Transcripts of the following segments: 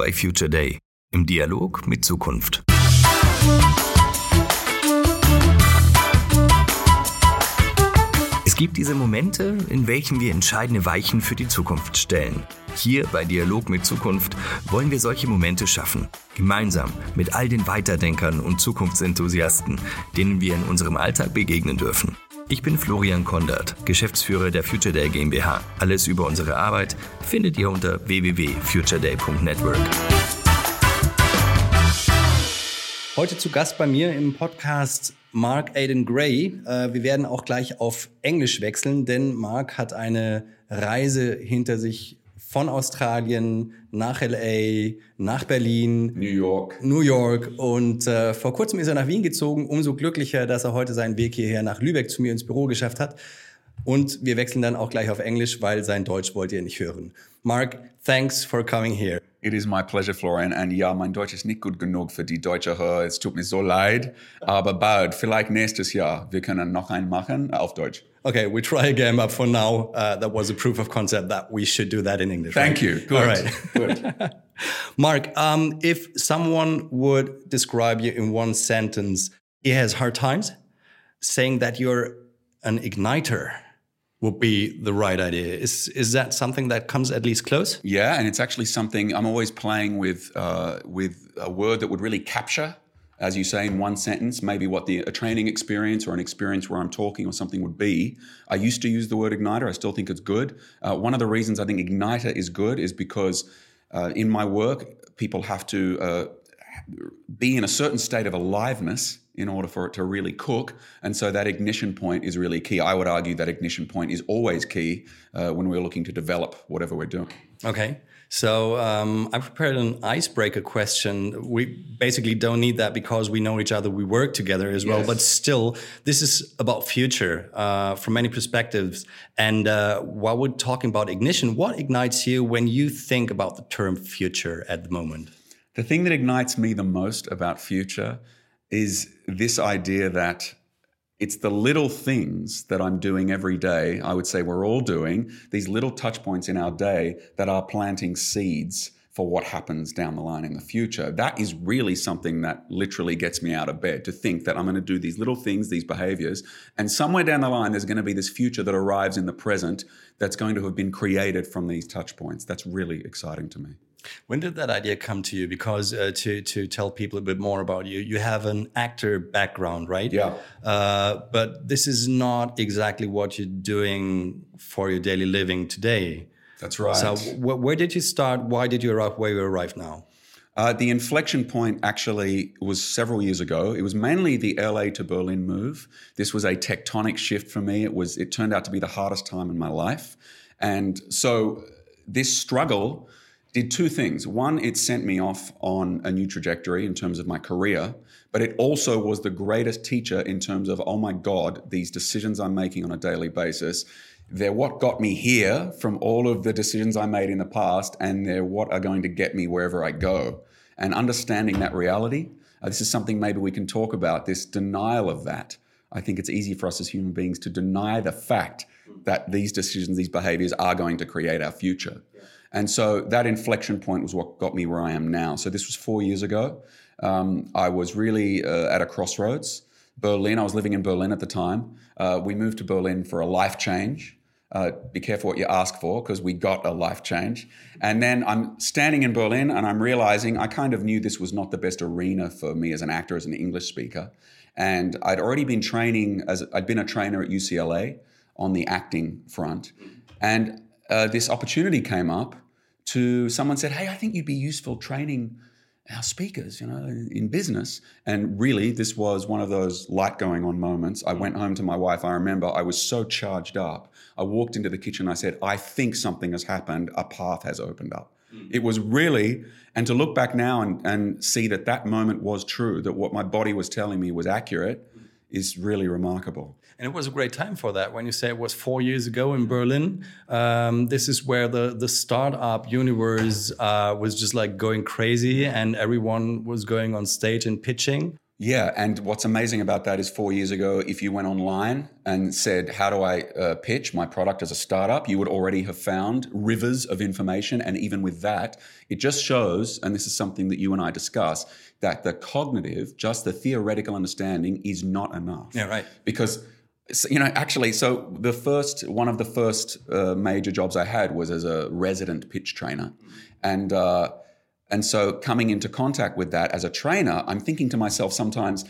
bei Future Day im Dialog mit Zukunft. Es gibt diese Momente, in welchen wir entscheidende Weichen für die Zukunft stellen. Hier bei Dialog mit Zukunft wollen wir solche Momente schaffen. Gemeinsam mit all den Weiterdenkern und Zukunftsenthusiasten, denen wir in unserem Alltag begegnen dürfen. Ich bin Florian Kondert, Geschäftsführer der Future Day GmbH. Alles über unsere Arbeit findet ihr unter www.futureday.network. Heute zu Gast bei mir im Podcast Mark Aiden Gray. Äh, wir werden auch gleich auf Englisch wechseln, denn Mark hat eine Reise hinter sich von Australien nach LA, nach Berlin, New York. New York und äh, vor kurzem ist er nach Wien gezogen. Umso glücklicher, dass er heute seinen Weg hierher nach Lübeck zu mir ins Büro geschafft hat. Und wir wechseln dann auch gleich auf Englisch, weil sein Deutsch wollt ihr nicht hören. Mark, thanks for coming here. It is my pleasure, Florian. Und ja, mein Deutsch ist nicht gut genug für die deutsche Hörer. Es tut mir so leid. Aber bald, vielleicht nächstes Jahr, wir können noch einen machen auf Deutsch. Okay, we try again, but for now, uh, that was a proof of concept that we should do that in English. Thank right? you. Good. All right. Good. Mark, um, if someone would describe you in one sentence, he has hard times, saying that you're an igniter would be the right idea. Is is that something that comes at least close? Yeah, and it's actually something I'm always playing with uh, with a word that would really capture, as you say, in one sentence, maybe what the a training experience or an experience where I'm talking or something would be. I used to use the word igniter. I still think it's good. Uh, one of the reasons I think igniter is good is because uh, in my work, people have to uh, be in a certain state of aliveness in order for it to really cook. And so that ignition point is really key. I would argue that ignition point is always key uh, when we're looking to develop whatever we're doing. Okay. So um, I prepared an icebreaker question. We basically don't need that because we know each other. We work together as well. Yes. But still, this is about future uh, from many perspectives. And uh, while we're talking about ignition, what ignites you when you think about the term future at the moment? The thing that ignites me the most about future is this idea that it's the little things that I'm doing every day. I would say we're all doing these little touch points in our day that are planting seeds for what happens down the line in the future. That is really something that literally gets me out of bed to think that I'm going to do these little things, these behaviors, and somewhere down the line there's going to be this future that arrives in the present that's going to have been created from these touch points. That's really exciting to me. When did that idea come to you? Because uh, to to tell people a bit more about you, you have an actor background, right? Yeah. Uh, but this is not exactly what you're doing for your daily living today. That's right. So, wh where did you start? Why did you arrive where you arrive now? Uh, the inflection point actually was several years ago. It was mainly the LA to Berlin move. This was a tectonic shift for me. It was. It turned out to be the hardest time in my life, and so this struggle did two things. One, it sent me off on a new trajectory in terms of my career, but it also was the greatest teacher in terms of, oh my God, these decisions I'm making on a daily basis. They're what got me here from all of the decisions I made in the past, and they're what are going to get me wherever I go. And understanding that reality, uh, this is something maybe we can talk about this denial of that. I think it's easy for us as human beings to deny the fact that these decisions, these behaviors are going to create our future. And so that inflection point was what got me where I am now. So this was four years ago. Um, I was really uh, at a crossroads. Berlin, I was living in Berlin at the time. Uh, we moved to Berlin for a life change. Uh, be careful what you ask for because we got a life change. And then I'm standing in Berlin and I'm realizing I kind of knew this was not the best arena for me as an actor, as an English speaker. And I'd already been training as I'd been a trainer at UCLA on the acting front. And uh, this opportunity came up to someone said, Hey, I think you'd be useful training our speakers, you know, in business. And really, this was one of those light going on moments. I went home to my wife. I remember I was so charged up. I walked into the kitchen. I said, I think something has happened. A path has opened up. It was really, and to look back now and, and see that that moment was true, that what my body was telling me was accurate, is really remarkable. And it was a great time for that. When you say it was four years ago in Berlin, um, this is where the the startup universe uh, was just like going crazy, and everyone was going on stage and pitching. Yeah, and what's amazing about that is four years ago, if you went online and said, How do I uh, pitch my product as a startup? you would already have found rivers of information. And even with that, it just shows, and this is something that you and I discuss, that the cognitive, just the theoretical understanding, is not enough. Yeah, right. Because you know, actually, so the first one of the first uh, major jobs I had was as a resident pitch trainer, and uh, and so coming into contact with that as a trainer, I'm thinking to myself sometimes,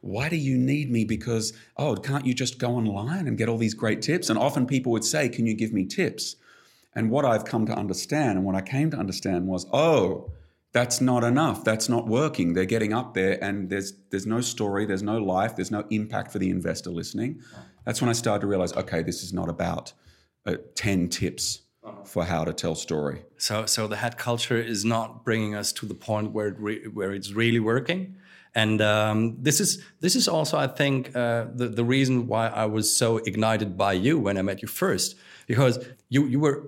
why do you need me? Because, oh, can't you just go online and get all these great tips? And often people would say, can you give me tips? And what I've come to understand and what I came to understand was, oh, that's not enough. That's not working. They're getting up there and there's there's no story, there's no life, there's no impact for the investor listening. That's when I started to realize, okay, this is not about uh, 10 tips for how to tell story. So, so the head culture is not bringing us to the point where it where it's really working. And um, this is this is also, I think, uh, the the reason why I was so ignited by you when I met you first, because you you were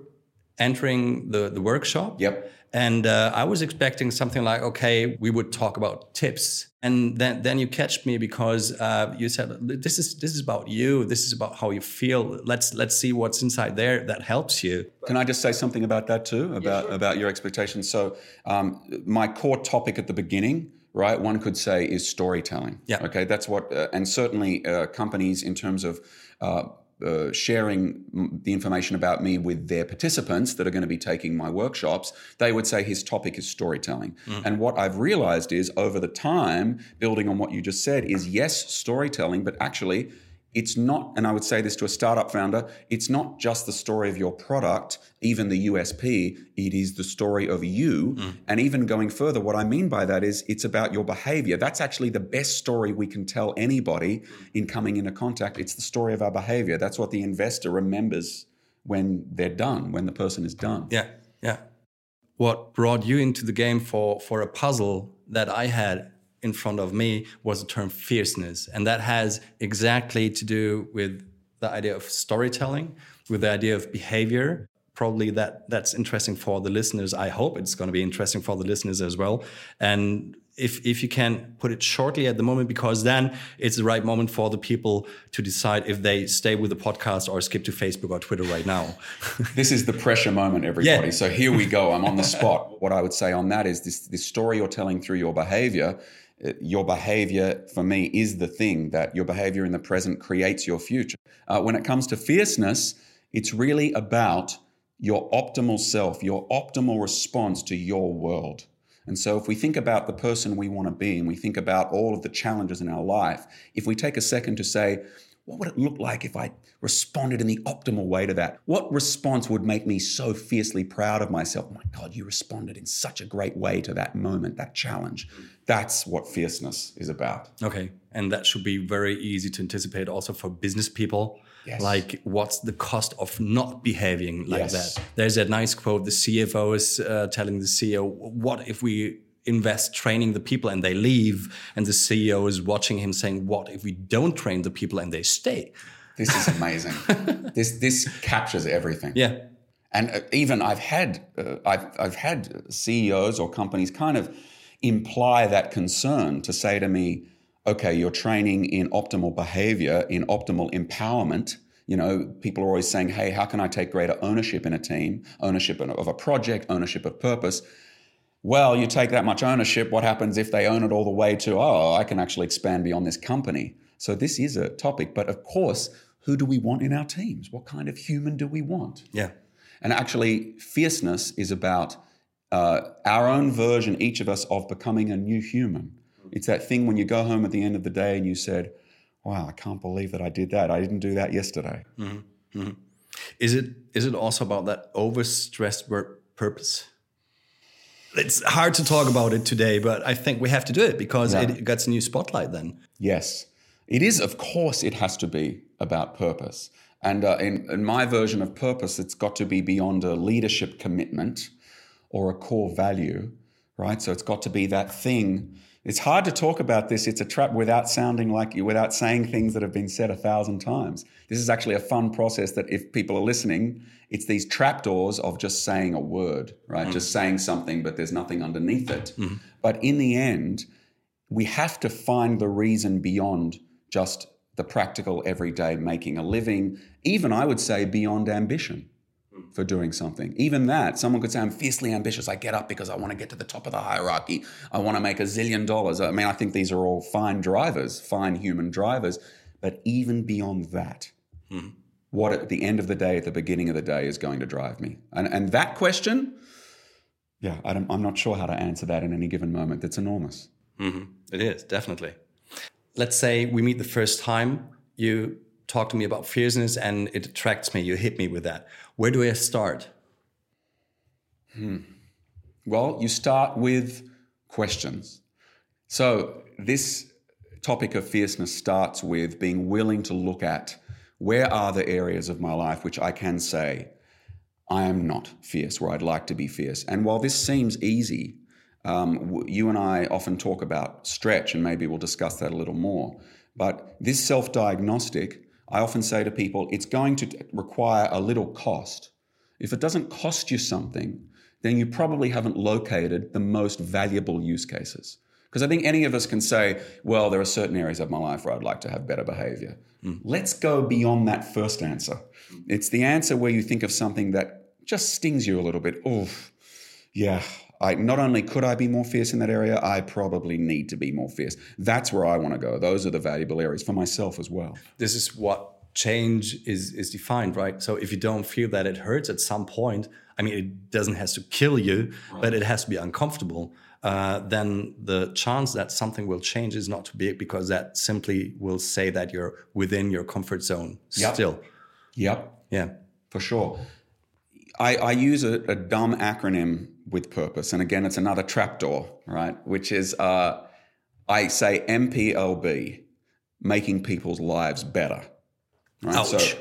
entering the the workshop. Yep. And uh, I was expecting something like, okay, we would talk about tips, and then then you catch me because uh, you said this is this is about you, this is about how you feel. Let's let's see what's inside there that helps you. Can I just say something about that too, about yeah, sure. about your expectations? So um, my core topic at the beginning right? One could say is storytelling. Yeah. Okay, that's what, uh, and certainly uh, companies in terms of uh, uh, sharing the information about me with their participants that are going to be taking my workshops, they would say his topic is storytelling. Mm. And what I've realized is over the time, building on what you just said, is yes, storytelling, but actually, it's not, and I would say this to a startup founder, it's not just the story of your product, even the USP, it is the story of you. Mm. And even going further, what I mean by that is it's about your behavior. That's actually the best story we can tell anybody in coming into contact. It's the story of our behavior. That's what the investor remembers when they're done, when the person is done. Yeah, yeah. What brought you into the game for, for a puzzle that I had in front of me was the term fierceness. And that has exactly to do with the idea of storytelling, with the idea of behavior. Probably that that's interesting for the listeners. I hope it's going to be interesting for the listeners as well. And if if you can put it shortly at the moment, because then it's the right moment for the people to decide if they stay with the podcast or skip to Facebook or Twitter right now. this is the pressure moment, everybody. Yeah. So here we go. I'm on the spot. What I would say on that is this this story you're telling through your behavior your behavior for me is the thing that your behavior in the present creates your future. Uh, when it comes to fierceness, it's really about your optimal self, your optimal response to your world. And so, if we think about the person we want to be and we think about all of the challenges in our life, if we take a second to say, what would it look like if I responded in the optimal way to that? What response would make me so fiercely proud of myself? Oh my God, you responded in such a great way to that moment, that challenge. That's what fierceness is about. Okay. And that should be very easy to anticipate also for business people. Yes. Like, what's the cost of not behaving like yes. that? There's that nice quote the CFO is uh, telling the CEO, What if we invest training the people and they leave and the ceo is watching him saying what if we don't train the people and they stay? This is amazing. This this captures everything. Yeah. And uh, even i've had uh, I've, I've had ceos or companies kind of imply that concern to say to me okay you're training in optimal behavior in optimal empowerment. You know people are always saying hey how can i take greater ownership in a team ownership of a project ownership of purpose well, you take that much ownership, what happens if they own it all the way to, oh, I can actually expand beyond this company? So this is a topic. But of course, who do we want in our teams? What kind of human do we want? Yeah. And actually, fierceness is about uh, our own version, each of us, of becoming a new human. It's that thing when you go home at the end of the day and you said, wow, I can't believe that I did that. I didn't do that yesterday. Mm-hmm. Mm-hmm. Is it is it also about that overstressed word purpose? It's hard to talk about it today, but I think we have to do it because yeah. it gets a new spotlight then. Yes. It is, of course, it has to be about purpose. And uh, in, in my version of purpose, it's got to be beyond a leadership commitment or a core value, right? So it's got to be that thing. It's hard to talk about this. It's a trap without sounding like you, without saying things that have been said a thousand times. This is actually a fun process that if people are listening, it's these trapdoors of just saying a word, right? Mm. Just saying something, but there's nothing underneath it. Mm. But in the end, we have to find the reason beyond just the practical everyday making a living, even I would say beyond ambition for doing something. Even that, someone could say, I'm fiercely ambitious. I get up because I want to get to the top of the hierarchy. I want to make a zillion dollars. I mean, I think these are all fine drivers, fine human drivers. But even beyond that, mm-hmm. what at the end of the day, at the beginning of the day, is going to drive me? And, and that question, yeah, I am not sure how to answer that in any given moment. It's enormous. Mm-hmm. It is, definitely. Let's say we meet the first time. You talk to me about fierceness and it attracts me. You hit me with that. Where do I start? Hmm. Well, you start with questions. So, this topic of fierceness starts with being willing to look at where are the areas of my life which I can say, I am not fierce, where I'd like to be fierce. And while this seems easy, um, you and I often talk about stretch, and maybe we'll discuss that a little more. But this self diagnostic, I often say to people, it's going to require a little cost. If it doesn't cost you something, then you probably haven't located the most valuable use cases. Because I think any of us can say, well, there are certain areas of my life where I'd like to have better behavior. Mm. Let's go beyond that first answer. It's the answer where you think of something that just stings you a little bit. Oh, yeah, I not only could I be more fierce in that area, I probably need to be more fierce. That's where I want to go. Those are the valuable areas for myself as well. This is what change is is defined, right? So if you don't feel that it hurts at some point, I mean, it doesn't has to kill you, right. but it has to be uncomfortable uh, then the chance that something will change is not too big because that simply will say that you're within your comfort zone yep. still. Yep. Yeah. For sure. I, I use a, a, dumb acronym with purpose. And again, it's another trapdoor, right? Which is uh, I say MPLB, making people's lives better. Right? Ouch. So,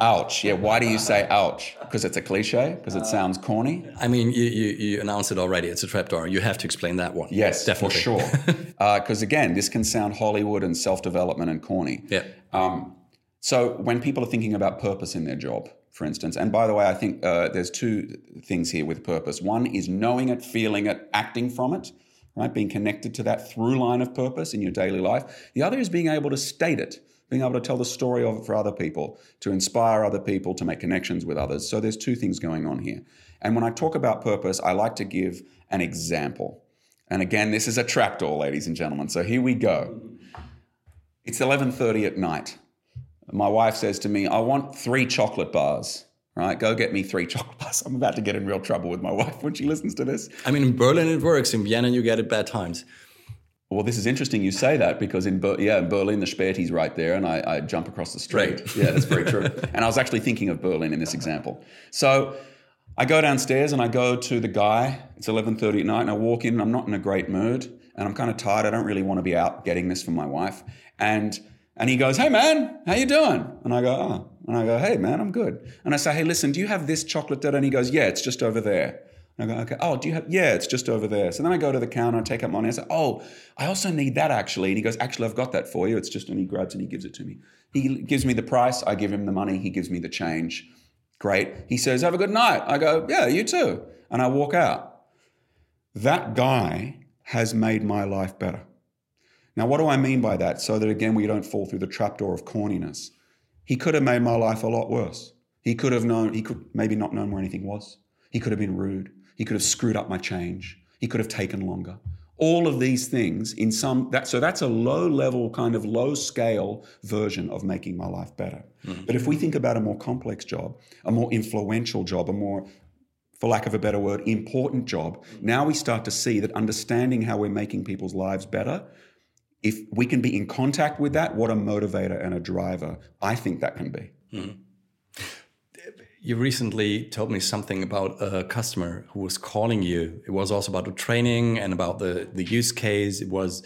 Ouch. Yeah. Why do you say ouch? Because it's a cliche? Because it sounds corny? I mean, you, you, you, announced it already. It's a trapdoor. You have to explain that one. Yes, definitely. For sure. Because uh, again, this can sound Hollywood and self development and corny. Yeah. Um, so when people are thinking about purpose in their job, for instance, and by the way, I think uh, there's two things here with purpose. One is knowing it, feeling it, acting from it, right? Being connected to that through line of purpose in your daily life. The other is being able to state it being able to tell the story of it for other people, to inspire other people, to make connections with others. So there's two things going on here. And when I talk about purpose, I like to give an example. And again, this is a trapdoor, ladies and gentlemen. So here we go. It's 11:30 at night. My wife says to me, "I want 3 chocolate bars." Right, go get me three chocolate bars. I'm about to get in real trouble with my wife when she listens to this. I mean, in Berlin it works. In Vienna, you get it bad times. Well, this is interesting you say that because in Ber- yeah in Berlin the Späti's right there, and I, I jump across the street. Right. Yeah, that's very true. and I was actually thinking of Berlin in this example. So I go downstairs and I go to the guy. It's eleven thirty at night, and I walk in. and I'm not in a great mood, and I'm kind of tired. I don't really want to be out getting this for my wife. And and he goes, "Hey man, how you doing?" And I go, "Oh," and I go, "Hey man, I'm good." And I say, "Hey, listen, do you have this chocolate?" And he goes, "Yeah, it's just over there." And I go, okay, oh, do you have, yeah, it's just over there. So then I go to the counter, I take up money. I say, oh, I also need that actually. And he goes, actually, I've got that for you. It's just, and he grabs and he gives it to me. He gives me the price. I give him the money. He gives me the change. Great. He says, have a good night. I go, yeah, you too. And I walk out. That guy has made my life better. Now, what do I mean by that? So that again, we don't fall through the trapdoor of corniness. He could have made my life a lot worse. He could have known, he could maybe not known where anything was. He could have been rude. He could have screwed up my change. He could have taken longer. All of these things in some that so that's a low level kind of low scale version of making my life better. Mm-hmm. But if we think about a more complex job, a more influential job, a more for lack of a better word, important job, now we start to see that understanding how we're making people's lives better if we can be in contact with that, what a motivator and a driver I think that can be. Mm-hmm. You recently told me something about a customer who was calling you. It was also about the training and about the, the use case. It was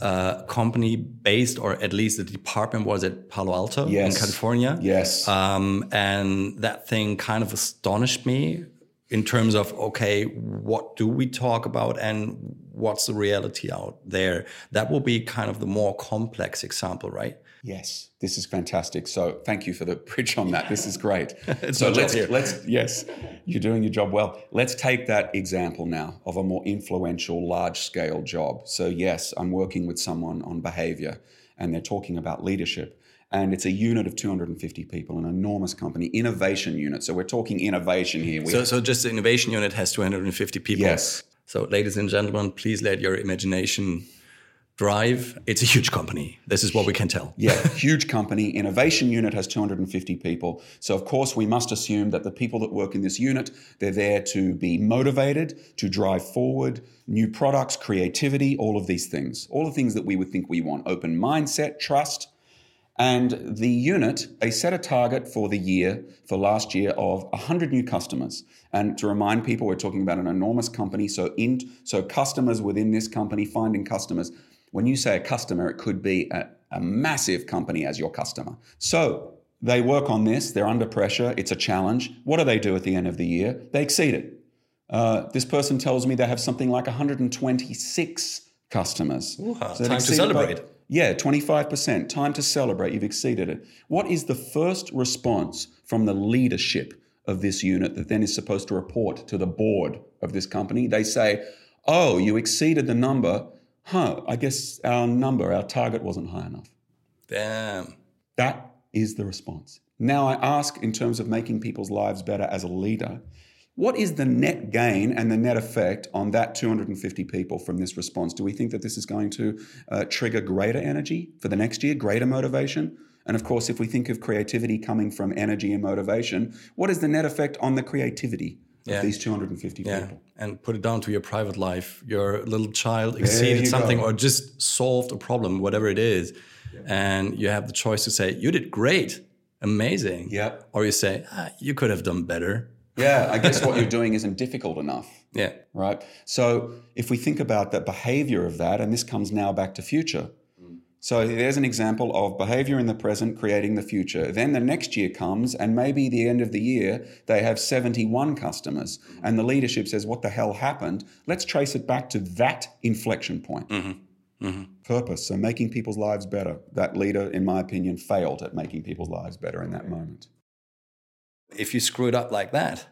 a company based, or at least the department was at Palo Alto yes. in California. Yes. Um, and that thing kind of astonished me in terms of, okay, what do we talk about and what's the reality out there. That will be kind of the more complex example, right? Yes, this is fantastic. So thank you for the bridge on that. This is great. so let's let's yes, you're doing your job well. Let's take that example now of a more influential, large scale job. So yes, I'm working with someone on behavior, and they're talking about leadership. And it's a unit of 250 people, an enormous company, innovation unit. So we're talking innovation here. We so, so just the innovation unit has 250 people. Yes. So, ladies and gentlemen, please let your imagination Drive, it's a huge company. This is what we can tell. Yeah, huge company. Innovation unit has 250 people. So of course we must assume that the people that work in this unit, they're there to be motivated, to drive forward new products, creativity, all of these things. All the things that we would think we want. Open mindset, trust. And the unit, they set a target for the year, for last year, of 100 new customers. And to remind people, we're talking about an enormous company. So, in, so customers within this company, finding customers, when you say a customer, it could be a, a massive company as your customer. So they work on this, they're under pressure, it's a challenge. What do they do at the end of the year? They exceed it. Uh, this person tells me they have something like 126 customers. Ooh, so time to celebrate. By, yeah, 25%. Time to celebrate. You've exceeded it. What is the first response from the leadership of this unit that then is supposed to report to the board of this company? They say, Oh, you exceeded the number huh, I guess our number, our target wasn't high enough. Damn. That is the response. Now I ask, in terms of making people's lives better as a leader, what is the net gain and the net effect on that 250 people from this response? Do we think that this is going to uh, trigger greater energy for the next year, greater motivation? And of course, if we think of creativity coming from energy and motivation, what is the net effect on the creativity yeah. these 250 yeah. people. And put it down to your private life. Your little child exceeded something go. or just solved a problem, whatever it is. Yeah. And you have the choice to say, You did great, amazing. Yeah. Or you say, ah, You could have done better. Yeah, I guess what you're doing isn't difficult enough. Yeah. Right. So if we think about the behavior of that, and this comes now back to future, so there's an example of behavior in the present creating the future. Then the next year comes, and maybe the end of the year, they have 71 customers. And the leadership says, What the hell happened? Let's trace it back to that inflection point. Mm-hmm. Mm-hmm. Purpose. So making people's lives better. That leader, in my opinion, failed at making people's lives better in that moment. If you screw it up like that,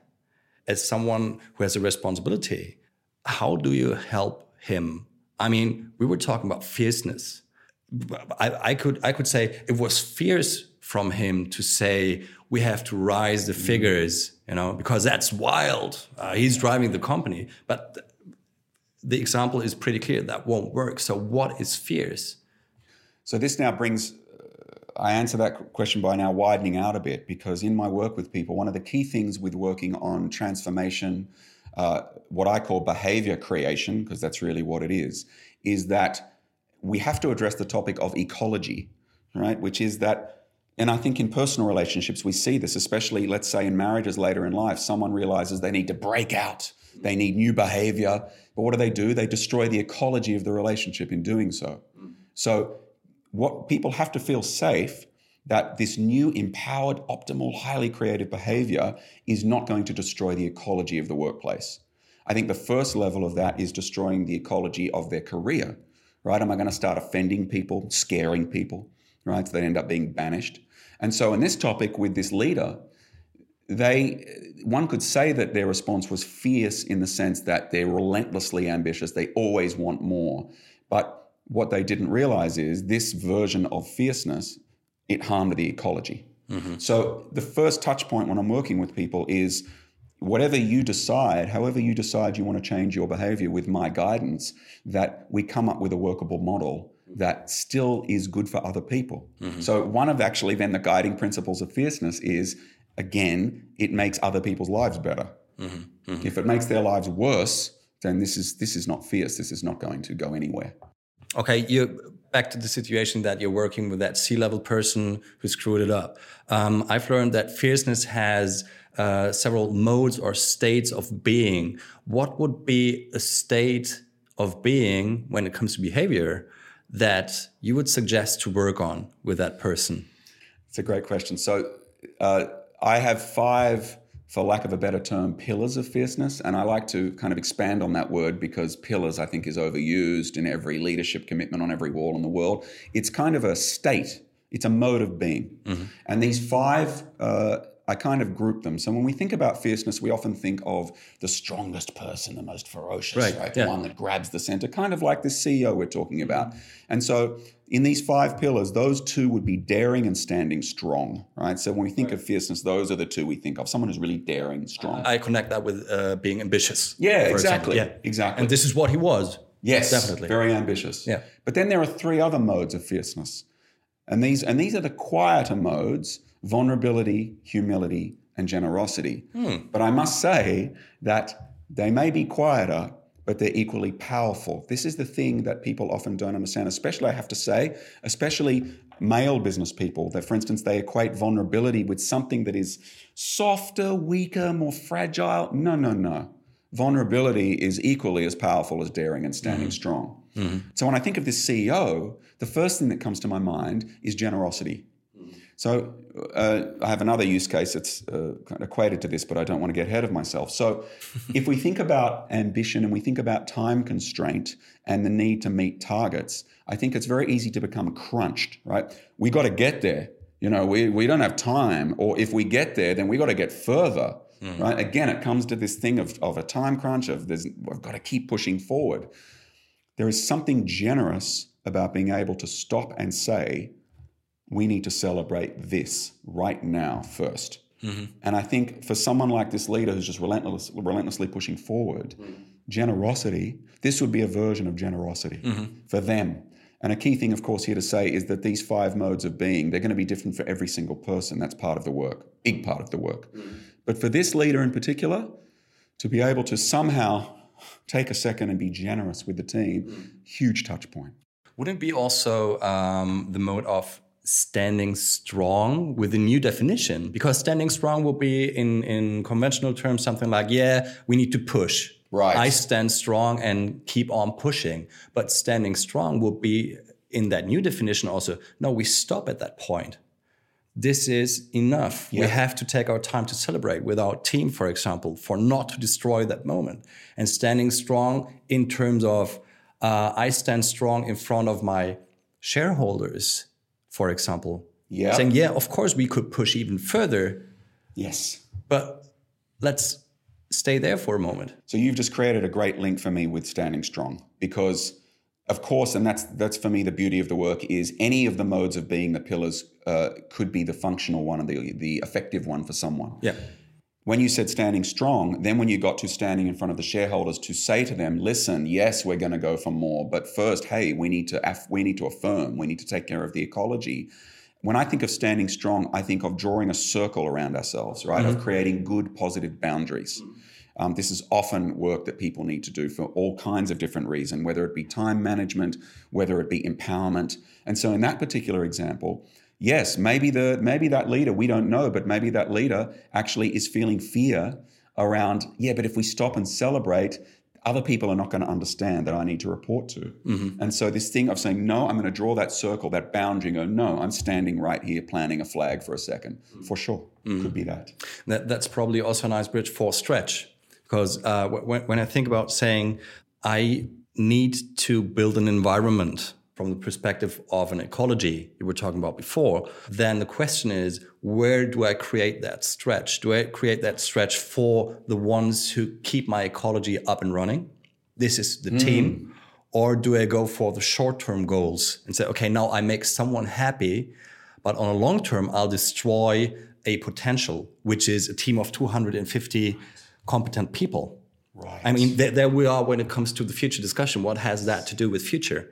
as someone who has a responsibility, how do you help him? I mean, we were talking about fierceness I, I, could I could say it was fierce from him to say we have to rise the mm. figures, you know, because that's wild. Uh, he's driving the company, but th the example is pretty clear that won't work. So what is fierce? So this now brings. I answer that question by now widening out a bit because in my work with people, one of the key things with working on transformation, uh, what I call behavior creation, because that's really what it is, is that we have to address the topic of ecology, right? Which is that, and I think in personal relationships, we see this, especially, let's say, in marriages later in life, someone realizes they need to break out, they need new behavior. But what do they do? They destroy the ecology of the relationship in doing so. So, what people have to feel safe that this new, empowered, optimal, highly creative behavior is not going to destroy the ecology of the workplace. I think the first level of that is destroying the ecology of their career right? Am I going to start offending people, scaring people, right? So they end up being banished. And so, in this topic with this leader, they one could say that their response was fierce in the sense that they're relentlessly ambitious. They always want more. But what they didn't realize is this version of fierceness, it harmed the ecology. Mm-hmm. So the first touch point when I'm working with people is whatever you decide, however you decide you want to change your behavior with my guidance, that we come up with a workable model that still is good for other people. Mm-hmm. So, one of actually then the guiding principles of fierceness is again, it makes other people's lives better. Mm-hmm. Mm-hmm. If it makes their lives worse, then this is this is not fierce. This is not going to go anywhere. Okay, you back to the situation that you're working with that C-level person who screwed it up. Um, I've learned that fierceness has uh, several modes or states of being. What would be a state of being when it comes to behavior that you would suggest to work on with that person? It's a great question. So uh, I have five for lack of a better term, pillars of fierceness. And I like to kind of expand on that word because pillars, I think, is overused in every leadership commitment on every wall in the world. It's kind of a state, it's a mode of being. Mm-hmm. And these five, uh, I kind of group them. So when we think about fierceness, we often think of the strongest person, the most ferocious, right? right? Yeah. The one that grabs the center, kind of like the CEO we're talking about. And so in these five pillars, those two would be daring and standing strong, right? So when we think right. of fierceness, those are the two we think of. Someone who's really daring, strong. I connect that with uh, being ambitious. Yeah, exactly. Yeah, exactly. And this is what he was. Yes, definitely. Very ambitious. Yeah. But then there are three other modes of fierceness, and these and these are the quieter modes: vulnerability, humility, and generosity. Hmm. But I must say that they may be quieter, but they're equally powerful. This is the thing that people often don't understand, especially, I have to say, especially male business people, that, for instance, they equate vulnerability with something that is softer, weaker, more fragile. No, no, no. Vulnerability is equally as powerful as daring and standing mm-hmm. strong. Mm-hmm. So when I think of this CEO, the first thing that comes to my mind is generosity. So uh, I have another use case that's uh, kind of equated to this, but I don't want to get ahead of myself. So if we think about ambition and we think about time constraint and the need to meet targets, I think it's very easy to become crunched, right? We got to get there. You know, we, we don't have time. Or if we get there, then we got to get further. Mm. Right. Again, it comes to this thing of, of a time crunch, of there's, we've got to keep pushing forward. There is something generous about being able to stop and say, we need to celebrate this right now 1st mm-hmm. And I think for someone like this leader who's just relentless, relentlessly pushing forward, mm-hmm. generosity, this would be a version of generosity mm-hmm. for them. And a key thing, of course, here to say is that these five modes of being, they're going to be different for every single person. That's part of the work, big part of the work. Mm-hmm. But for this leader in particular, to be able to somehow take a second and be generous with the team, mm-hmm. huge touch point. Wouldn't it be also um, the mode of standing strong with a new definition because standing strong will be in in conventional terms something like yeah we need to push. Right. I stand strong and keep on pushing. But standing strong will be in that new definition also. No we stop at that point. This is enough. Yeah. we have to take our time to celebrate with our team for example for not to destroy that moment. And standing strong in terms of uh, i stand strong in front of my shareholders for example. Yeah. Saying, yeah, of course we could push even further. Yes. But let's stay there for a moment. So you've just created a great link for me with standing strong because of course and that's that's for me the beauty of the work is any of the modes of being the pillars uh, could be the functional one and the the effective one for someone. Yeah when you said standing strong, then when you got to standing in front of the shareholders to say to them, listen, yes, we're going to go for more, but first, hey, we need to aff- we need to affirm, we need to take care of the ecology. When I think of standing strong, I think of drawing a circle around ourselves, right? Mm-hmm. Of creating good, positive boundaries. Um, this is often work that people need to do for all kinds of different reasons, whether it be time management, whether it be empowerment. And so, in that particular example, yes, maybe the maybe that leader, we don't know, but maybe that leader actually is feeling fear around, yeah, but if we stop and celebrate, other people are not going to understand that I need to report to. Mm-hmm. And so this thing of saying, no, I'm going to draw that circle, that boundary, go, no, I'm standing right here planting a flag for a 2nd mm-hmm. For sure. Mm-hmm. Could be that. that. That's probably also a nice bridge for stretch. Because uh, when, when I think about saying, I need to build an environment from the perspective of an ecology you were talking about before, then the question is where do I create that stretch? Do I create that stretch for the ones who keep my ecology up and running? This is the mm. team. Or do I go for the short term goals and say, okay, now I make someone happy, but on a long term, I'll destroy a potential, which is a team of 250 competent people. Right. I mean, there, there we are when it comes to the future discussion. What has that to do with future?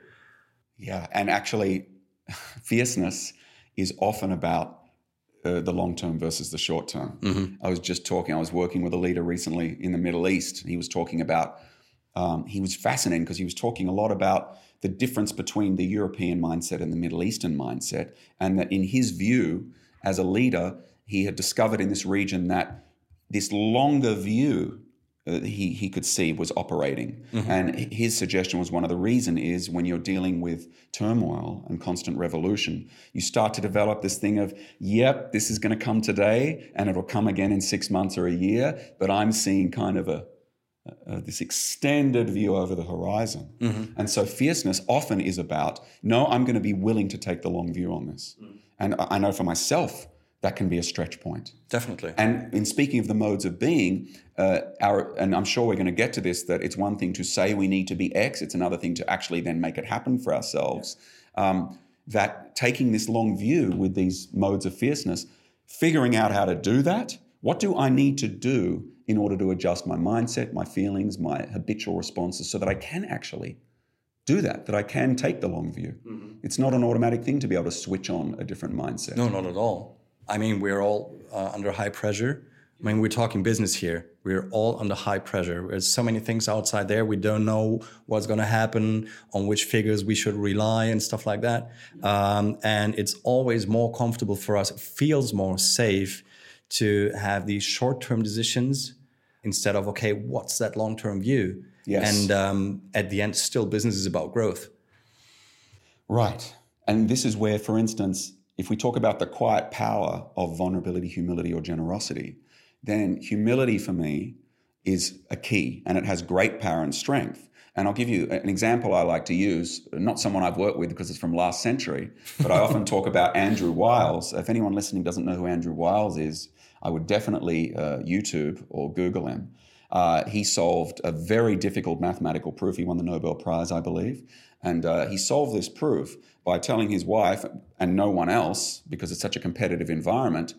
Yeah, and actually, fierceness is often about uh, the long term versus the short term. Mm-hmm. I was just talking, I was working with a leader recently in the Middle East. He was talking about, um, he was fascinating because he was talking a lot about the difference between the European mindset and the Middle Eastern mindset. And that in his view, as a leader, he had discovered in this region that this longer view he he could see was operating. And his suggestion was one of the reason is when you're dealing with turmoil and constant revolution, you start to develop this thing of, yep, this is going to come today, and it'll come again in six months or a year. But I'm seeing kind of a uh, this extended view over the horizon. And so fierceness often is about, no, I'm going to be willing to take the long view on this. And I I know for myself, that can be a stretch point. Definitely. And in speaking of the modes of being, uh, our, and I'm sure we're going to get to this, that it's one thing to say we need to be X, it's another thing to actually then make it happen for ourselves. Um, that taking this long view with these modes of fierceness, figuring out how to do that, what do I need to do in order to adjust my mindset, my feelings, my habitual responses so that I can actually do that, that I can take the long view. It's not an automatic thing to be able to switch on a different mindset. No, not at all. I mean, we're all uh, under high pressure. I mean, we're talking business here. We're all under high pressure. There's so many things outside there. We don't know what's going to happen, on which figures we should rely, and stuff like that. Um, and it's always more comfortable for us. It feels more safe to have these short-term decisions instead of okay, what's that long-term view? Yes. And um, at the end, still, business is about growth. Right. And this is where, for instance, if we talk about the quiet power of vulnerability, humility, or generosity, then humility for me is a key and it has great power and strength. And I'll give you an example I like to use, not someone I've worked with because it's from last century, but I often talk about Andrew Wiles. If anyone listening doesn't know who Andrew Wiles is, I would definitely uh, YouTube or Google him. Uh, he solved a very difficult mathematical proof. He won the Nobel Prize, I believe. And uh, he solved this proof by telling his wife and no one else, because it's such a competitive environment,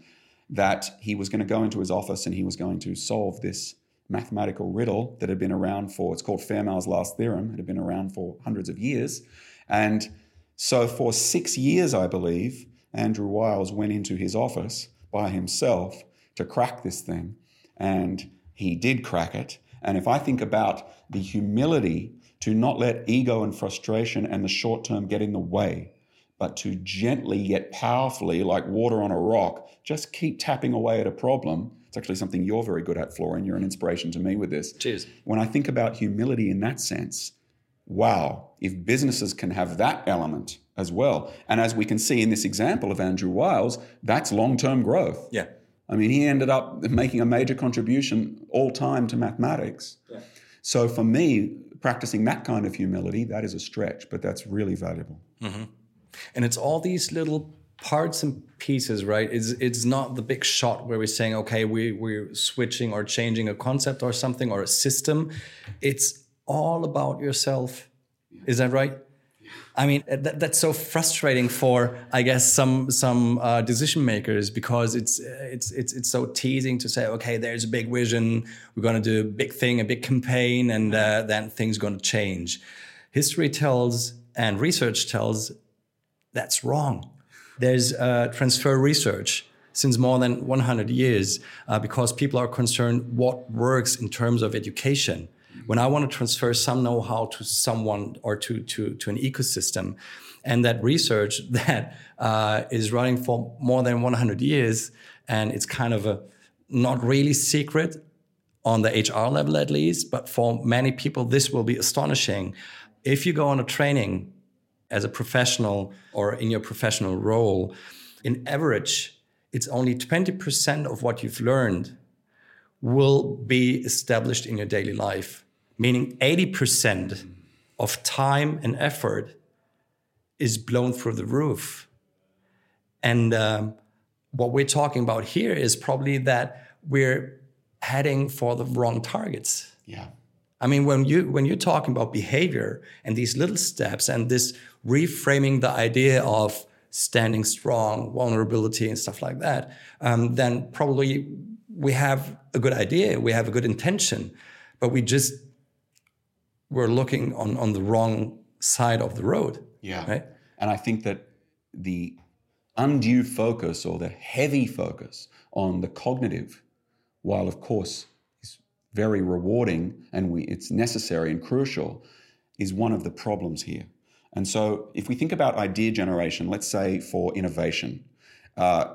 that he was going to go into his office and he was going to solve this mathematical riddle that had been around for, it's called Fermat's last theorem, it had been around for hundreds of years. And so for six years, I believe, Andrew Wiles went into his office by himself to crack this thing. And he did crack it. And if I think about the humility to not let ego and frustration and the short term get in the way, but to gently yet powerfully, like water on a rock, just keep tapping away at a problem. It's actually something you're very good at, Florian. You're an inspiration to me with this. Cheers. When I think about humility in that sense, wow, if businesses can have that element as well. And as we can see in this example of Andrew Wiles, that's long term growth. Yeah. I mean, he ended up making a major contribution all time to mathematics. Yeah. So for me, practicing that kind of humility, that is a stretch, but that's really valuable. Mm-hmm. And it's all these little parts and pieces, right? It's it's not the big shot where we're saying, okay, we we're switching or changing a concept or something or a system. It's all about yourself. Is that right? I mean, that, that's so frustrating for, I guess, some some uh, decision makers because it's it's it's it's so teasing to say, okay, there's a big vision, we're going to do a big thing, a big campaign, and uh, then things going to change. History tells and research tells that's wrong. There's uh, transfer research since more than 100 years uh, because people are concerned what works in terms of education. When I want to transfer some know-how to someone or to, to, to an ecosystem, and that research that uh, is running for more than 100 years, and it's kind of a not really secret on the HR level at least, but for many people, this will be astonishing. If you go on a training as a professional or in your professional role, in average, it's only 20% of what you've learned will be established in your daily life, meaning 80% of time and effort is blown through the roof. And um, what we're talking about here is probably that we're heading for the wrong targets. Yeah. I mean, when you when you're talking about behavior and these little steps and this reframing the idea of standing strong, vulnerability, and stuff like that, um, then probably we have a good idea, we have a good intention, but we just we're looking on on the wrong side of the road. Yeah. Right. And I think that the undue focus or the heavy focus on the cognitive, while of course is very rewarding and we, it's necessary and crucial, is one of the problems here. And so if we think about idea generation, let's say for innovation, uh,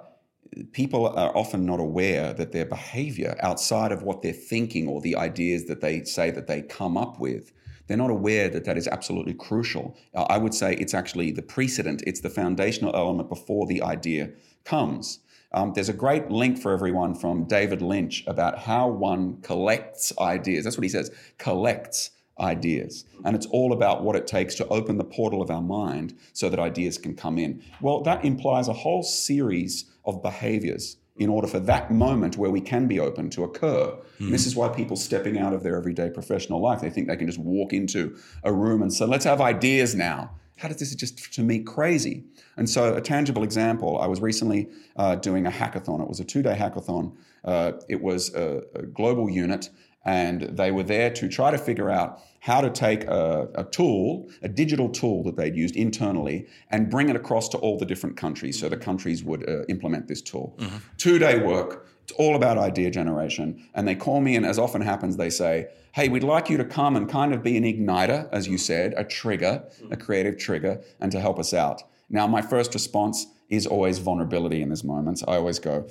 people are often not aware that their behavior outside of what they're thinking or the ideas that they say that they come up with they're not aware that that is absolutely crucial. Uh, I would say it's actually the precedent, it's the foundational element before the idea comes. Um, there's a great link for everyone from David Lynch about how one collects ideas. That's what he says collects ideas. And it's all about what it takes to open the portal of our mind so that ideas can come in. Well, that implies a whole series of behaviors in order for that moment where we can be open to occur. Mm. This is why people stepping out of their everyday professional life, they think they can just walk into a room and say, let's have ideas now. How does this just to me crazy? And so, a tangible example I was recently uh, doing a hackathon. It was a two day hackathon. Uh, it was a, a global unit, and they were there to try to figure out how to take a, a, tool, a digital tool that they'd used internally, and bring it across to all the different countries so the countries would uh, implement this tool. Mm-hmm. Two day work. It's all about idea generation. And they call me, and as often happens, they say, Hey, we'd like you to come and kind of be an igniter, as you said, a trigger, a creative trigger, and to help us out. Now, my first response is always vulnerability in these moments. I always go,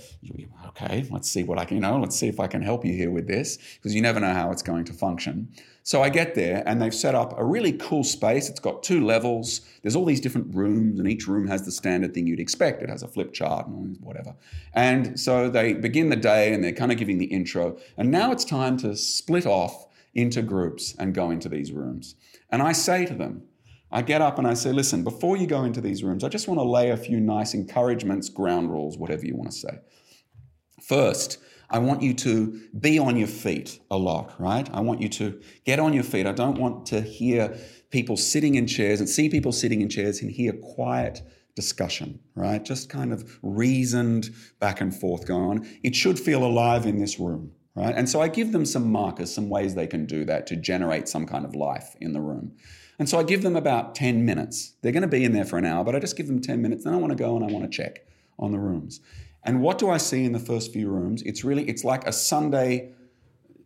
okay, let's see what I can, you know, let's see if I can help you here with this, because you never know how it's going to function. So I get there and they've set up a really cool space. It's got two levels. There's all these different rooms, and each room has the standard thing you'd expect. It has a flip chart and whatever. And so they begin the day and they're kind of giving the intro. And now it's time to split off into groups and go into these rooms. And I say to them, I get up and I say, listen, before you go into these rooms, I just want to lay a few nice encouragements, ground rules, whatever you want to say. First, I want you to be on your feet a lot, right? I want you to get on your feet. I don't want to hear people sitting in chairs and see people sitting in chairs and hear quiet discussion, right? Just kind of reasoned back and forth going on. It should feel alive in this room, right? And so I give them some markers, some ways they can do that to generate some kind of life in the room. And so I give them about 10 minutes. They're going to be in there for an hour, but I just give them 10 minutes. Then I want to go and I want to check on the rooms. And what do I see in the first few rooms? It's really, it's like a Sunday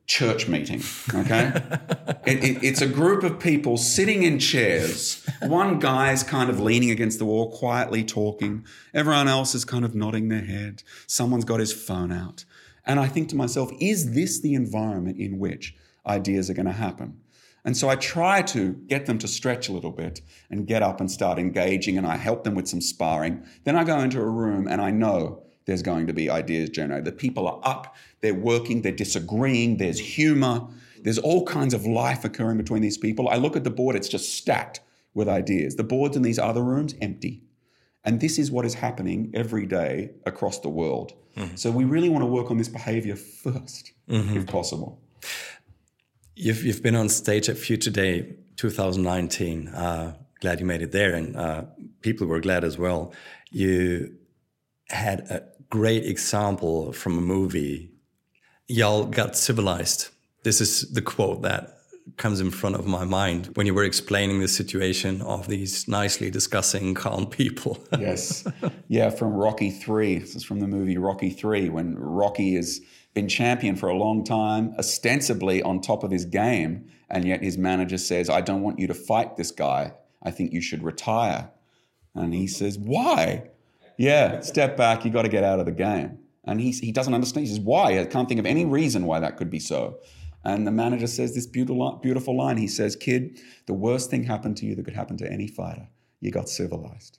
church meeting, okay? it, it, it's a group of people sitting in chairs. One guy's kind of leaning against the wall, quietly talking. Everyone else is kind of nodding their head. Someone's got his phone out. And I think to myself, is this the environment in which ideas are going to happen? And so I try to get them to stretch a little bit and get up and start engaging, and I help them with some sparring. Then I go into a room and I know there's going to be ideas generated. The people are up, they're working, they're disagreeing, there's humor, there's all kinds of life occurring between these people. I look at the board, it's just stacked with ideas. The boards in these other rooms, empty. And this is what is happening every day across the world. Mm-hmm. So we really want to work on this behavior 1st mm-hmm. if possible. You've, you've been on stage at Future Day 2019. Uh, glad you made it there, and uh, people were glad as well. You had a great example from a movie. Y'all got civilized. This is the quote that comes in front of my mind when you were explaining the situation of these nicely discussing calm people. yes. Yeah, from Rocky 3. This is from the movie Rocky 3 when Rocky is been champion for a long time, ostensibly on top of his game, and yet his manager says, I don't want you to fight this guy. I think you should retire. And he says, Why? Yeah, step back. You got to get out of the game. And he, he doesn't understand. He says, Why? I can't think of any reason why that could be so. And the manager says this beautiful, beautiful line. He says, Kid, the worst thing happened to you that could happen to any fighter. You got civilized.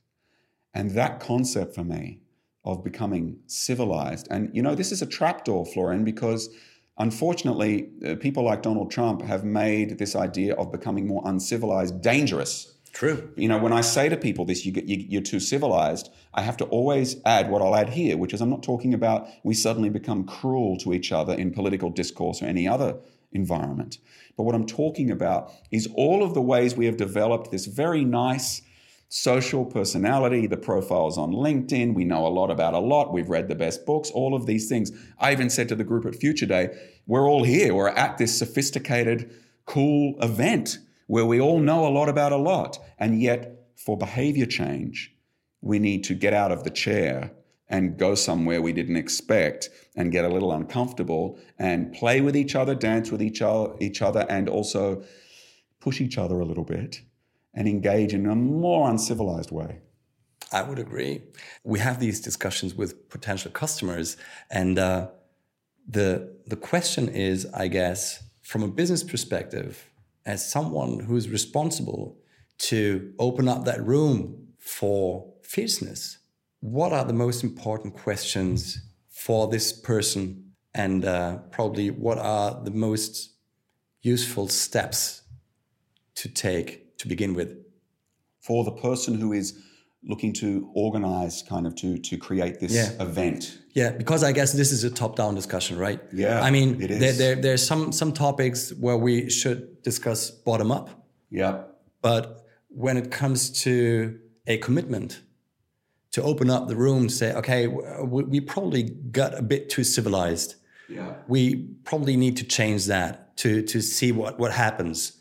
And that concept for me of becoming civilized. And you know, this is a trapdoor, Florian, because unfortunately, uh, people like Donald Trump have made this idea of becoming more uncivilized dangerous. True. You know, when I say to people this, you get, you, you're too civilized, I have to always add what I'll add here, which is I'm not talking about we suddenly become cruel to each other in political discourse or any other environment. But what I'm talking about is all of the ways we have developed this very nice, social personality, the profiles on LinkedIn. We know a lot about a lot. We've read the best books, all of these things. I even said to the group at Future Day, we're all here. We're at this sophisticated, cool event where we all know a lot about a lot. And yet, for behavior change, we need to get out of the chair and go somewhere we didn't expect and get a little uncomfortable and play with each other, dance with each other, each other and also push each other a little bit and engage in a more uncivilized way. I would agree. We have these discussions with potential customers, and uh, the the question is, I guess, from a business perspective, as someone who's responsible to open up that room for fierceness, what are the most important questions for this person, and uh, probably what are the most useful steps to take to begin with? For the person who is looking to organize kind of to to create this Yeah. event Yeah, because I guess this is a top-down discussion, right? Yeah, I mean, it is. There, there there's some some topics where we should discuss bottom up, yeah but when it comes to a commitment to open up the room, say, okay, we, we probably got a bit too civilized. yeah We probably need to change that to to see what what happens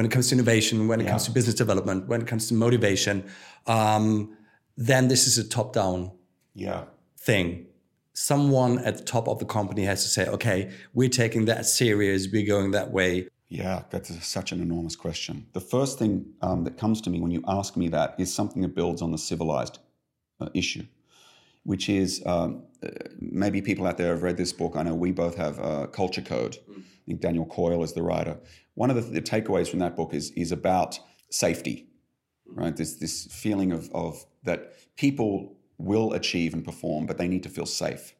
when it comes to innovation, when it comes to business development, when it comes to motivation. Um, then this is a top-down yeah thing. Someone at the top of the company has to say, okay, we're taking that serious, we're going that way. Yeah, that's a- such an enormous question. The first thing um, that comes to me when you ask me that is something that builds on the civilized uh, issue, which is um, uh, maybe people out there have read this book. I know we both have uh, Culture Code. I think Daniel Coyle is the writer. One of the, the takeaways from that book is is about safety, right? This this feeling of of that people will achieve and perform, but they need to feel safe.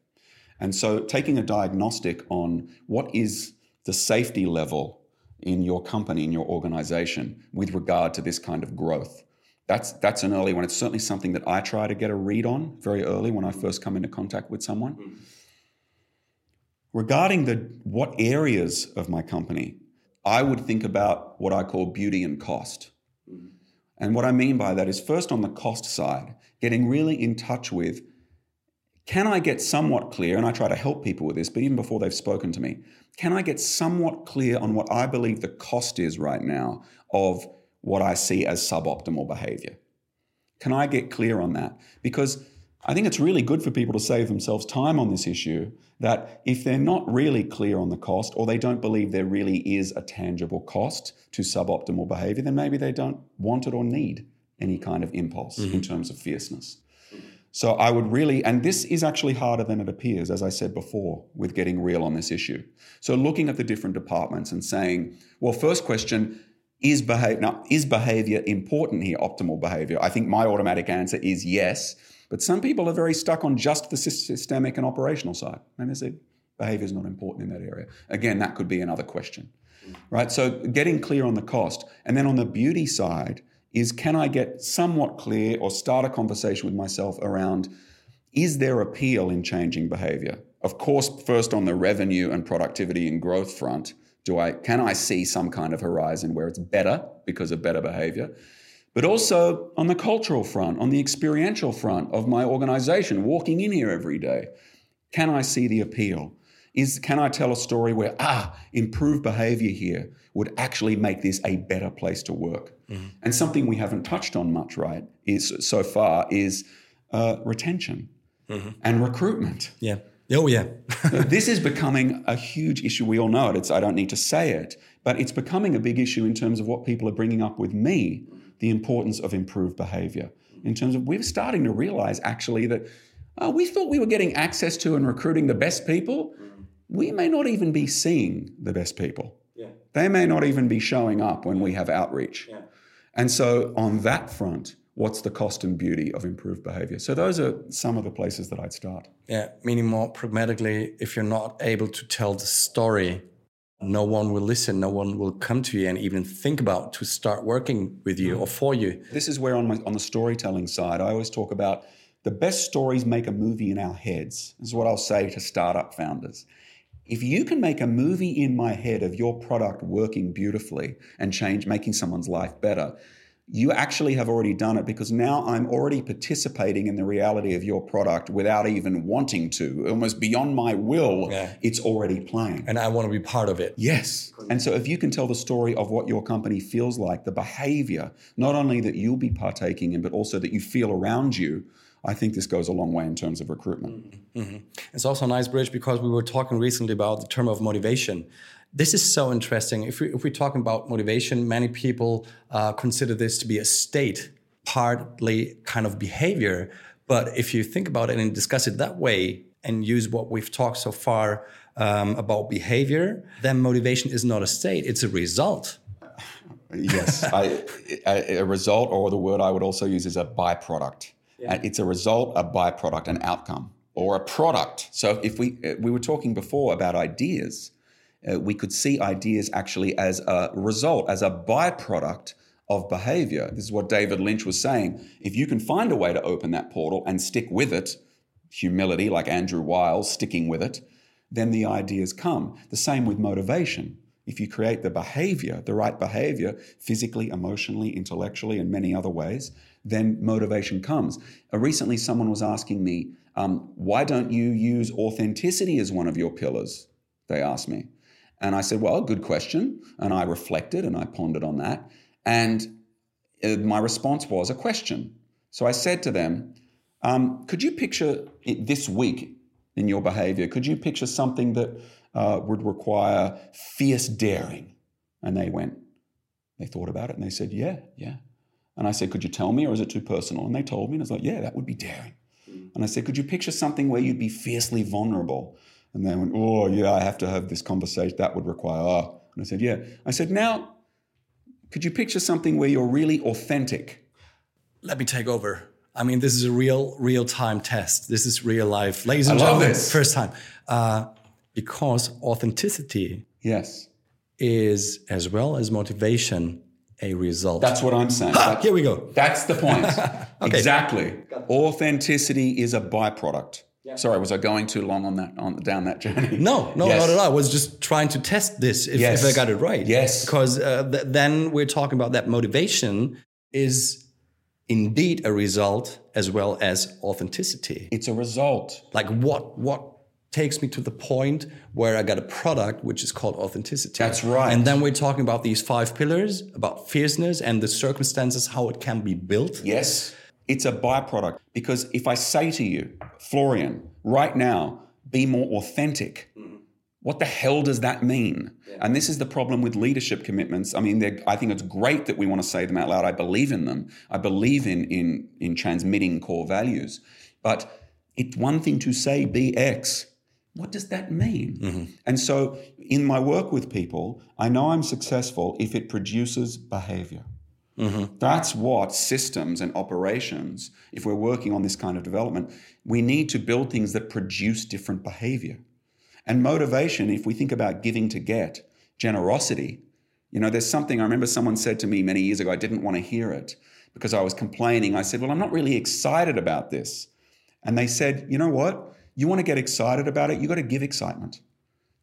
And so, taking a diagnostic on what is the safety level in your company, in your organization, with regard to this kind of growth, that's that's an early one. It's certainly something that I try to get a read on very early when I first come into contact with someone. Hmm. Regarding the what areas of my company, I would think about what I call beauty and cost. Mm-hmm. And what I mean by that is first on the cost side, getting really in touch with can I get somewhat clear, and I try to help people with this, but even before they've spoken to me, can I get somewhat clear on what I believe the cost is right now of what I see as suboptimal behavior? Can I get clear on that? Because I think it's really good for people to save themselves time on this issue. That if they're not really clear on the cost, or they don't believe there really is a tangible cost to suboptimal behavior, then maybe they don't want it or need any kind of impulse in mm-hmm. terms of fierceness. So I would really, and this is actually harder than it appears, as I said before, with getting real on this issue. So looking at the different departments and saying, well, first question, is behavior now is behavior important here, optimal behavior? I think my automatic answer is yes. But some people are very stuck on just the systemic and operational side. And they say behavior is not important in that area. Again, that could be another question. Right? So getting clear on the cost. And then on the beauty side, is can I get somewhat clear or start a conversation with myself around is there appeal in changing behavior? Of course, first on the revenue and productivity and growth front, do I can I see some kind of horizon where it's better because of better behavior? But also on the cultural front, on the experiential front of my organization, walking in here every day, can I see the appeal? Is can I tell a story where ah, improved behavior here would actually make this a better place to work? And something we haven't touched on much, right? Is so far is uh, retention and recruitment. Yeah. Oh, yeah. this is becoming a huge issue. We all know it. It's I don't need to say it, but it's becoming a big issue in terms of what people are bringing up with me. The importance of improved behavior. In terms of we're starting to realize actually that uh, we thought we were getting access to and recruiting the best people. We may not even be seeing the best people. Yeah. They may not even be showing up when we have outreach. Yeah. And so, on that front, what's the cost and beauty of improved behavior? So, those are some of the places that I'd start. Yeah. Meaning more pragmatically, if you're not able to tell the story, no one will listen, no one will come to you and even think about to start working with you mm. or for you. This is where, on, my, on the storytelling side, I always talk about the best stories make a movie in our heads. This is what I'll say to startup founders. If you can make a movie in my head of your product working beautifully and change, making someone's life better, you actually have already done it because now I'm already participating in the reality of your product without even wanting to, almost beyond my will. Yeah. It's already playing. And I want to be part of it. Yes. And so if you can tell the story of what your company feels like, the behavior, not only that you'll be partaking in, but also that you feel around you, I think this goes a long way in terms of recruitment. Mm-hmm. Mm-hmm. It's also a nice bridge because we were talking recently about the term of motivation. This is so interesting. If, we, if we're talking about motivation, many people uh, consider this to be a state partly kind of behavior. But if you think about it and discuss it that way and use what we've talked so far um, about behavior, then motivation is not a state, it's a result. Yes, I, a, a, result, or the word I would also use is a byproduct. Yeah. It's a result, a byproduct, an outcome, or a product. So if we we were talking before about ideas, uh, we could see ideas actually as a result, as a byproduct of behavior. This is what David Lynch was saying. If you can find a way to open that portal and stick with it, humility, like Andrew Wiles, sticking with it, then the ideas come. The same with motivation. If you create the behavior, the right behavior, physically, emotionally, intellectually, and many other ways, then motivation comes. Uh, recently, someone was asking me, um, why don't you use authenticity as one of your pillars? They asked me. And I said, well, good question. And I reflected and I pondered on that. And uh, my response was a question. So I said to them, um, could you picture this week in your behavior? Could you picture something that uh, would require fierce daring? And they went, they thought about it and they said, yeah, yeah. And I said, could you tell me or is it too personal? And they told me and I was like, yeah, that would be daring. And I said, could you picture something where you'd be fiercely vulnerable? And they went, oh, yeah, I have to have this conversation. That would require, oh. And I said, yeah. I said, now, could you picture something where you're really authentic? Let me take over. I mean, this is a real, real time test. This is real life. Ladies and gentlemen, this. first time. Uh, because authenticity yes, is, as well as motivation, a result. That's what I'm saying. Ha, here we go. That's the point. okay. Exactly. Authenticity is a byproduct. Yeah. Sorry, was I going too long on that on down that journey? No, no, yes. not at all. I was just trying to test this if, yes. if I got it right. Yes, because uh, th- then we're talking about that motivation is indeed a result as well as authenticity. It's a result. Like what what takes me to the point where I got a product which is called authenticity. That's right. And then we're talking about these five pillars about fierceness and the circumstances how it can be built. Yes. It's a byproduct because if I say to you, Florian, right now, be more authentic. What the hell does that mean? Yeah. And this is the problem with leadership commitments. I mean, I think it's great that we want to say them out loud. I believe in them. I believe in in in transmitting core values. But it's one thing to say be X. What does that mean? Mm-hmm. And so, in my work with people, I know I'm successful if it produces behavior. Mm-hmm. That's what systems and operations, if we're working on this kind of development, we need to build things that produce different behavior. And motivation, if we think about giving to get, generosity, you know, there's something I remember someone said to me many years ago, I didn't want to hear it because I was complaining. I said, Well, I'm not really excited about this. And they said, You know what? You want to get excited about it, you got to give excitement.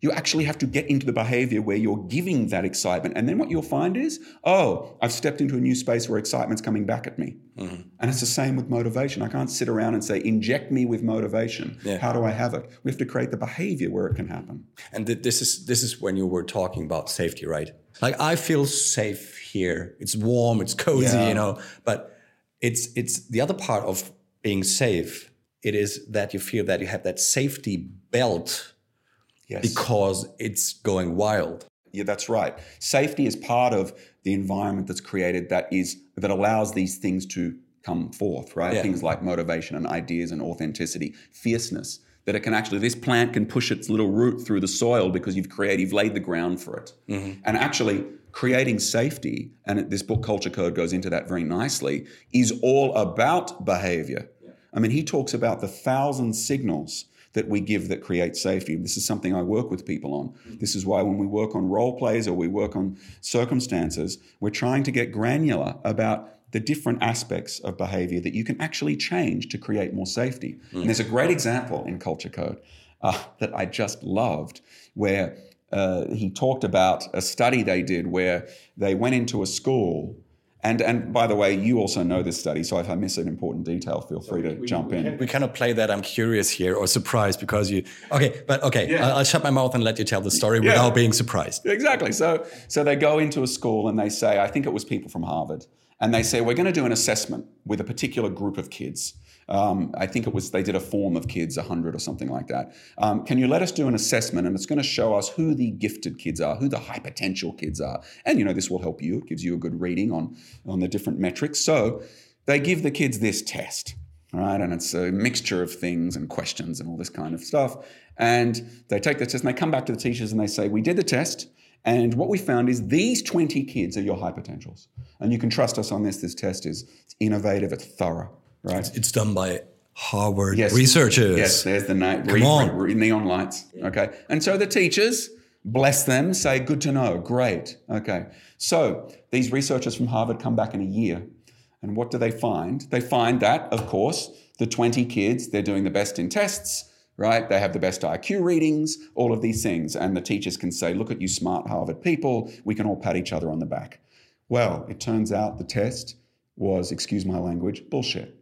You actually have to get into the behavior where you're giving that excitement. And then what you'll find is, oh, I've stepped into a new space where excitement's coming back at me. Mm-hmm. And it's the same with motivation. I can't sit around and say, inject me with motivation. Yeah. How do I have it? We have to create the behavior where it can happen. And th- this is this is when you were talking about safety, right? Like I feel safe here. It's warm, it's cozy, yeah. you know. But it's it's the other part of being safe. It is that you feel that you have that safety belt yes. because it's going wild. Yeah, that's right. Safety is part of the environment that's created that is that allows these things to come forth, right? Yeah. Things like motivation and ideas and authenticity, fierceness. That it can actually, this plant can push its little root through the soil because you've created, you've laid the ground for it. Mm-hmm. And actually, creating safety, and this book Culture Code goes into that very nicely, is all about behavior. Yeah. I mean, he talks about the thousand signals that we give that create safety. This is something I work with people on. This is why when we work on role plays or we work on circumstances, we're trying to get granular about the different aspects of behavior that you can actually change to create more safety. Mm. And there's a great example in Culture Code uh, that I just loved where uh, he talked about a study they did where they went into a school and and by the way, you also know this study, so if I miss an important detail, feel free to we, jump we, in. We cannot play that. I'm curious here or surprised because you. Okay, but okay, yeah. I'll, I'll, shut my mouth and let you tell the story yeah. without being surprised. Exactly. So so they go into a school and they say, I think it was people from Harvard, and they say we're going to do an assessment with a particular group of kids. Um, I think it was they did a form of kids, 100 or something like that. Um, can you let us do an assessment and it's going to show us who the gifted kids are, who the high potential kids are. And, you know, this will help you. It gives you a good reading on, on the different metrics. So they give the kids this test, right? And it's a mixture of things and questions and all this kind of stuff. And they take the test and they come back to the teachers and they say, We did the test. And what we found is these 20 kids are your high potentials. And you can trust us on this. This test is it's innovative, it's thorough, right? It's, it's done by Harvard yes. researchers. Yes, there's the name. Come re- on. Re- neon lights. Okay. And so the teachers, bless them, say, good to know, great. Okay. So these researchers from Harvard come back in a year. And what do they find? They find that, of course, the 20 kids, they're doing the best in tests right? They have the best IQ readings, all of these things. And the teachers can say, look at you smart Harvard people, we can all pat each other on the back. Well, it turns out the test was, excuse my language, bullshit.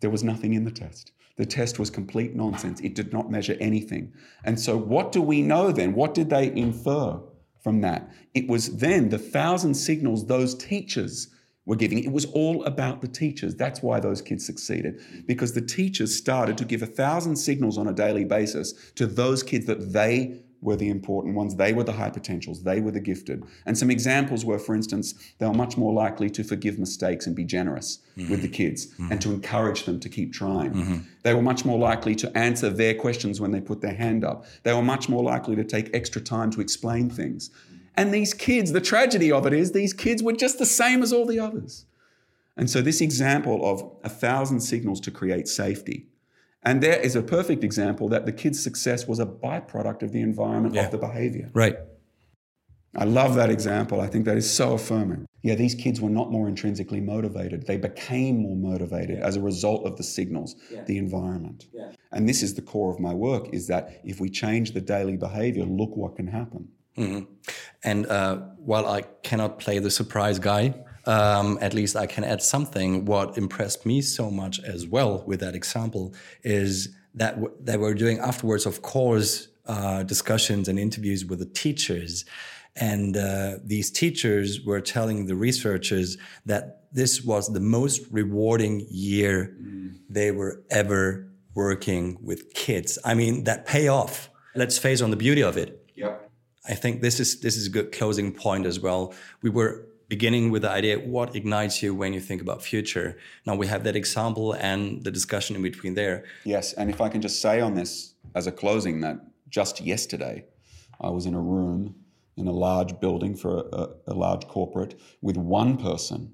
There was nothing in the test. The test was complete nonsense. It did not measure anything. And so, what do we know then? What did they infer from that? It was then the thousand signals those teachers were giving. It was all about the teachers. That's why those kids succeeded, because the teachers started to give a thousand signals on a daily basis to those kids that they were the important ones. They were the high potentials. They were the gifted. And some examples were, for instance, they were much more likely to forgive mistakes and be generous mm-hmm. with the kids mm-hmm. and to encourage them to keep trying. Mm-hmm. They were much more likely to answer their questions when they put their hand up. They were much more likely to take extra time to explain things. And these kids, the tragedy of it is, these kids were just the same as all the others. And so, this example of a thousand signals to create safety. And there is a perfect example that the kid's success was a byproduct of the environment yeah. of the behavior. Right. I love that example. I think that is so affirming. Yeah, these kids were not more intrinsically motivated. They became more motivated yeah. as a result of the signals, yeah. the environment. Yeah. And this is the core of my work is that if we change the daily behavior, look what can happen. Mm-hmm. And uh, while I cannot play the surprise guy, um, at least I can add something. What impressed me so much as well with that example is that w- they were doing afterwards, of course, uh, discussions and interviews with the teachers. And uh, these teachers were telling the researchers that this was the most rewarding year mm. they were ever working with kids. I mean, that payoff. Let's face on the beauty of it. I think this is this is a good closing point as well. We were beginning with the idea what ignites you when you think about future. Now we have that example and the discussion in between there. Yes, and if I can just say on this as a closing that just yesterday I was in a room in a large building for a, a large corporate with one person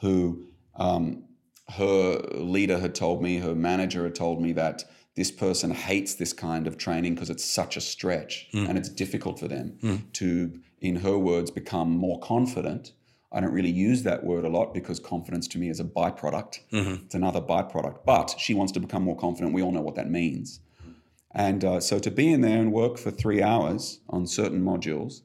who um, her leader had told me, her manager had told me that this person hates this kind of training because it's such a stretch mm. and it's difficult for them mm. to, in her words, become more confident. I don't really use that word a lot because confidence to me is a byproduct. Mm-hmm. It's another byproduct. But she wants to become more confident. We all know what that means. And uh, so to be in there and work for three hours on certain modules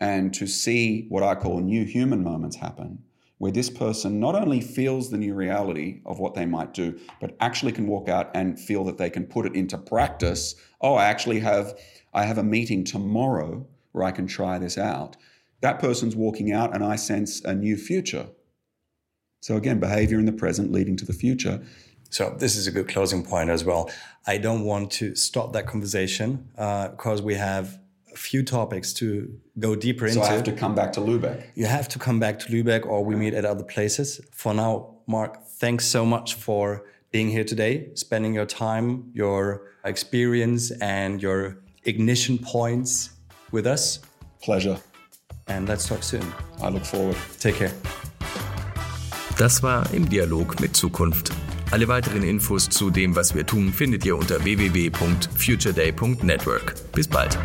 and to see what I call new human moments happen where this person not only feels the new reality of what they might do, but actually can walk out and feel that they can put it into practice. Oh, I actually have I have a meeting tomorrow where I can try this out. That person's walking out and I sense a new future. So again, behavior in the present leading to the future. So this is a good closing point as well. I don't want to stop that conversation uh, because we have a few topics to go deeper so into. So I have to come back to Lübeck. You have to come back to Lübeck, or we meet at other places. For now, Mark, thanks so much for being here today, spending your time, your experience, and your ignition points with us. Pleasure. And let's talk soon. I look forward. Take care. Das war im Dialog mit Zukunft. Alle weiteren Infos zu dem, was wir tun, findet ihr unter www.futureday.network. Bis bald.